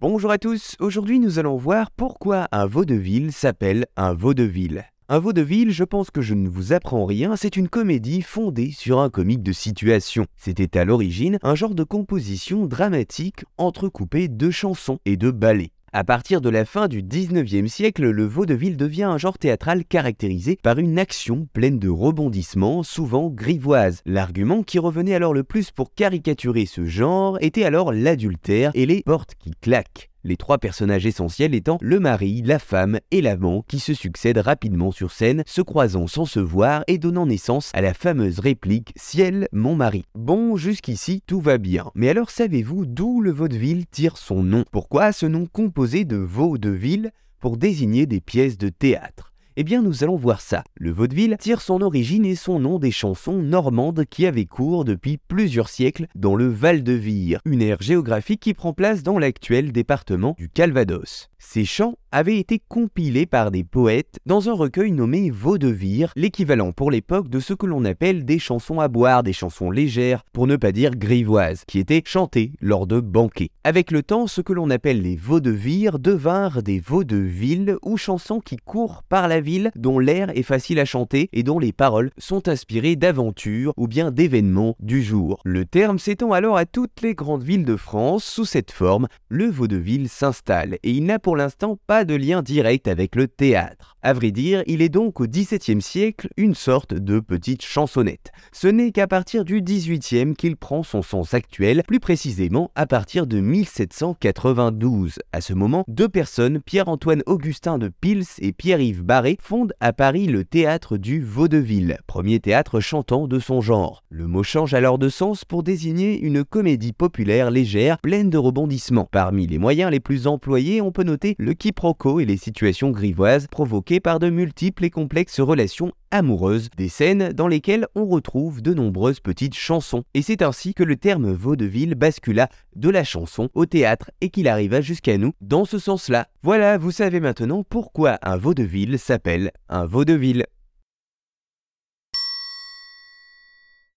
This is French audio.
Bonjour à tous, aujourd'hui nous allons voir pourquoi un vaudeville s'appelle un vaudeville. Un vaudeville, je pense que je ne vous apprends rien, c'est une comédie fondée sur un comique de situation. C'était à l'origine un genre de composition dramatique entrecoupée de chansons et de ballets. À partir de la fin du 19e siècle, le vaudeville devient un genre théâtral caractérisé par une action pleine de rebondissements, souvent grivoises. L'argument qui revenait alors le plus pour caricaturer ce genre était alors l'adultère et les portes qui claquent les trois personnages essentiels étant le mari, la femme et l'amant qui se succèdent rapidement sur scène, se croisant sans se voir et donnant naissance à la fameuse réplique Ciel, mon mari. Bon, jusqu'ici tout va bien. Mais alors savez-vous d'où le vaudeville tire son nom? Pourquoi ce nom composé de vaudeville pour désigner des pièces de théâtre? Eh bien, nous allons voir ça. Le vaudeville tire son origine et son nom des chansons normandes qui avaient cours depuis plusieurs siècles dans le Val-de-Vire, une aire géographique qui prend place dans l'actuel département du Calvados. Ces chants avaient été compilés par des poètes dans un recueil nommé Vaudevire, l'équivalent pour l'époque de ce que l'on appelle des chansons à boire, des chansons légères, pour ne pas dire grivoises, qui étaient chantées lors de banquets. Avec le temps, ce que l'on appelle les vaudevires devinrent des vaudevilles ou chansons qui courent par la ville, dont l'air est facile à chanter et dont les paroles sont inspirées d'aventures ou bien d'événements du jour. Le terme s'étend alors à toutes les grandes villes de France sous cette forme, le vaudeville s'installe et il n'a l'instant pas de lien direct avec le théâtre. À vrai dire, il est donc au XVIIe siècle une sorte de petite chansonnette. Ce n'est qu'à partir du XVIIIe qu'il prend son sens actuel, plus précisément à partir de 1792. À ce moment, deux personnes, Pierre-Antoine Augustin de Pils et Pierre-Yves Barré, fondent à Paris le théâtre du Vaudeville, premier théâtre chantant de son genre. Le mot change alors de sens pour désigner une comédie populaire légère, pleine de rebondissements. Parmi les moyens les plus employés, on peut le quiproquo et les situations grivoises provoquées par de multiples et complexes relations amoureuses, des scènes dans lesquelles on retrouve de nombreuses petites chansons. Et c'est ainsi que le terme vaudeville bascula de la chanson au théâtre et qu'il arriva jusqu'à nous dans ce sens-là. Voilà, vous savez maintenant pourquoi un vaudeville s'appelle un vaudeville.